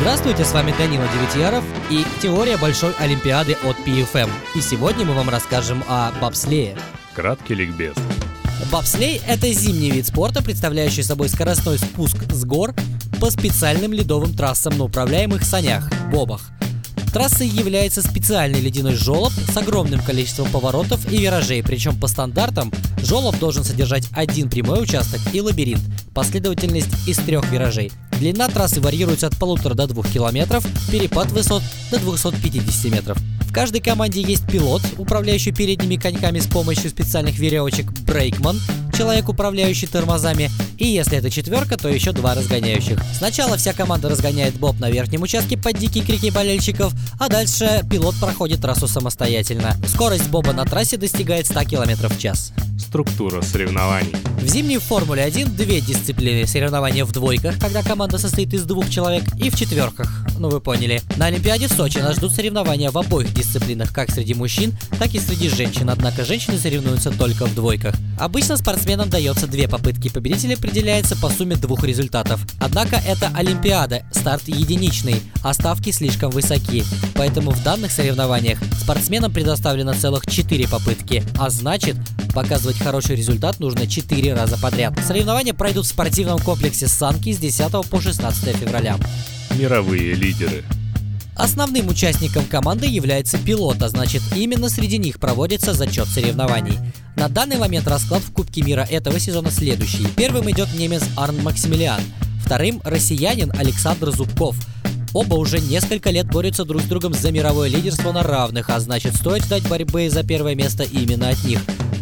Здравствуйте, с вами Данила Девятьяров и теория Большой Олимпиады от PFM. И сегодня мы вам расскажем о бобслее. Краткий ликбез. Бобслей – это зимний вид спорта, представляющий собой скоростной спуск с гор по специальным ледовым трассам на управляемых санях – бобах. Трассой является специальный ледяной жолоб с огромным количеством поворотов и виражей, причем по стандартам жолоб должен содержать один прямой участок и лабиринт, последовательность из трех виражей. Длина трассы варьируется от полутора до двух километров, перепад высот до 250 метров. В каждой команде есть пилот, управляющий передними коньками с помощью специальных веревочек, брейкман, человек, управляющий тормозами, и если это четверка, то еще два разгоняющих. Сначала вся команда разгоняет боб на верхнем участке под дикие крики болельщиков, а дальше пилот проходит трассу самостоятельно. Скорость боба на трассе достигает 100 км в час. Структура соревнований. В зимней Формуле 1 две дисциплины. Соревнования в двойках, когда команда состоит из двух человек, и в четверках. Ну вы поняли. На Олимпиаде Сочи нас ждут соревнования в обоих дисциплинах, как среди мужчин, так и среди женщин, однако женщины соревнуются только в двойках. Обычно спортсменам дается две попытки, победитель определяется по сумме двух результатов. Однако это Олимпиада, старт единичный, а ставки слишком высоки. Поэтому в данных соревнованиях спортсменам предоставлено целых 4 попытки, а значит, показывать хороший результат нужно 4 раза подряд. Соревнования пройдут в спортивном комплексе Санки с 10 по 16 февраля. Мировые лидеры. Основным участником команды является пилот, а значит именно среди них проводится зачет соревнований. На данный момент расклад в Кубке мира этого сезона следующий. Первым идет немец Арн Максимилиан, вторым россиянин Александр Зубков. Оба уже несколько лет борются друг с другом за мировое лидерство на равных, а значит стоит ждать борьбы за первое место именно от них.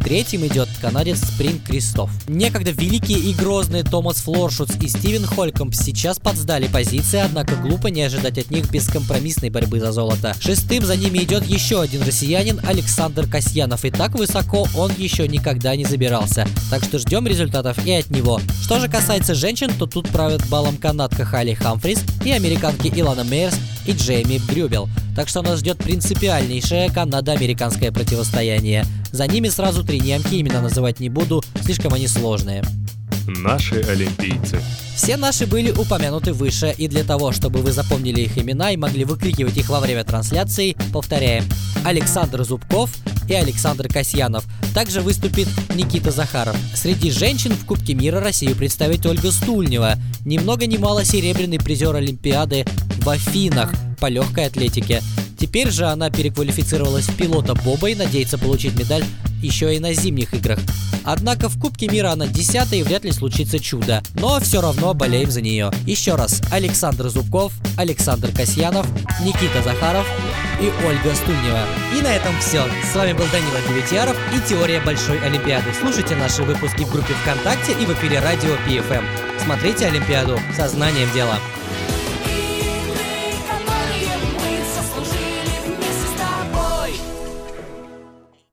Третьим идет канадец Спринг Кристоф. Некогда великие и грозные Томас Флоршутс и Стивен Холькомп сейчас подсдали позиции, однако глупо не ожидать от них бескомпромиссной борьбы за золото. Шестым за ними идет еще один россиянин Александр Касьянов, и так высоко он еще никогда не забирался. Так что ждем результатов и от него. Что же касается женщин, то тут правят балом канадка Халли Хамфрис и американки Илона Мейерс и Джейми Брюбел. Так что нас ждет принципиальнейшее канадо-американское противостояние. За ними сразу три немки, именно называть не буду, слишком они сложные. Наши олимпийцы. Все наши были упомянуты выше, и для того, чтобы вы запомнили их имена и могли выкрикивать их во время трансляции, повторяем. Александр Зубков и Александр Касьянов. Также выступит Никита Захаров. Среди женщин в Кубке мира Россию представит Ольга Стульнева. Ни много ни мало серебряный призер Олимпиады в Афинах по легкой атлетике. Теперь же она переквалифицировалась в пилота Боба и надеется получить медаль еще и на зимних играх. Однако в Кубке мира она десятая и вряд ли случится чудо. Но все равно болеем за нее. Еще раз, Александр Зубков, Александр Касьянов, Никита Захаров и Ольга Стульнева. И на этом все. С вами был Данила Девятьяров и Теория Большой Олимпиады. Слушайте наши выпуски в группе ВКонтакте и в эфире радио PFM. Смотрите Олимпиаду со знанием дела.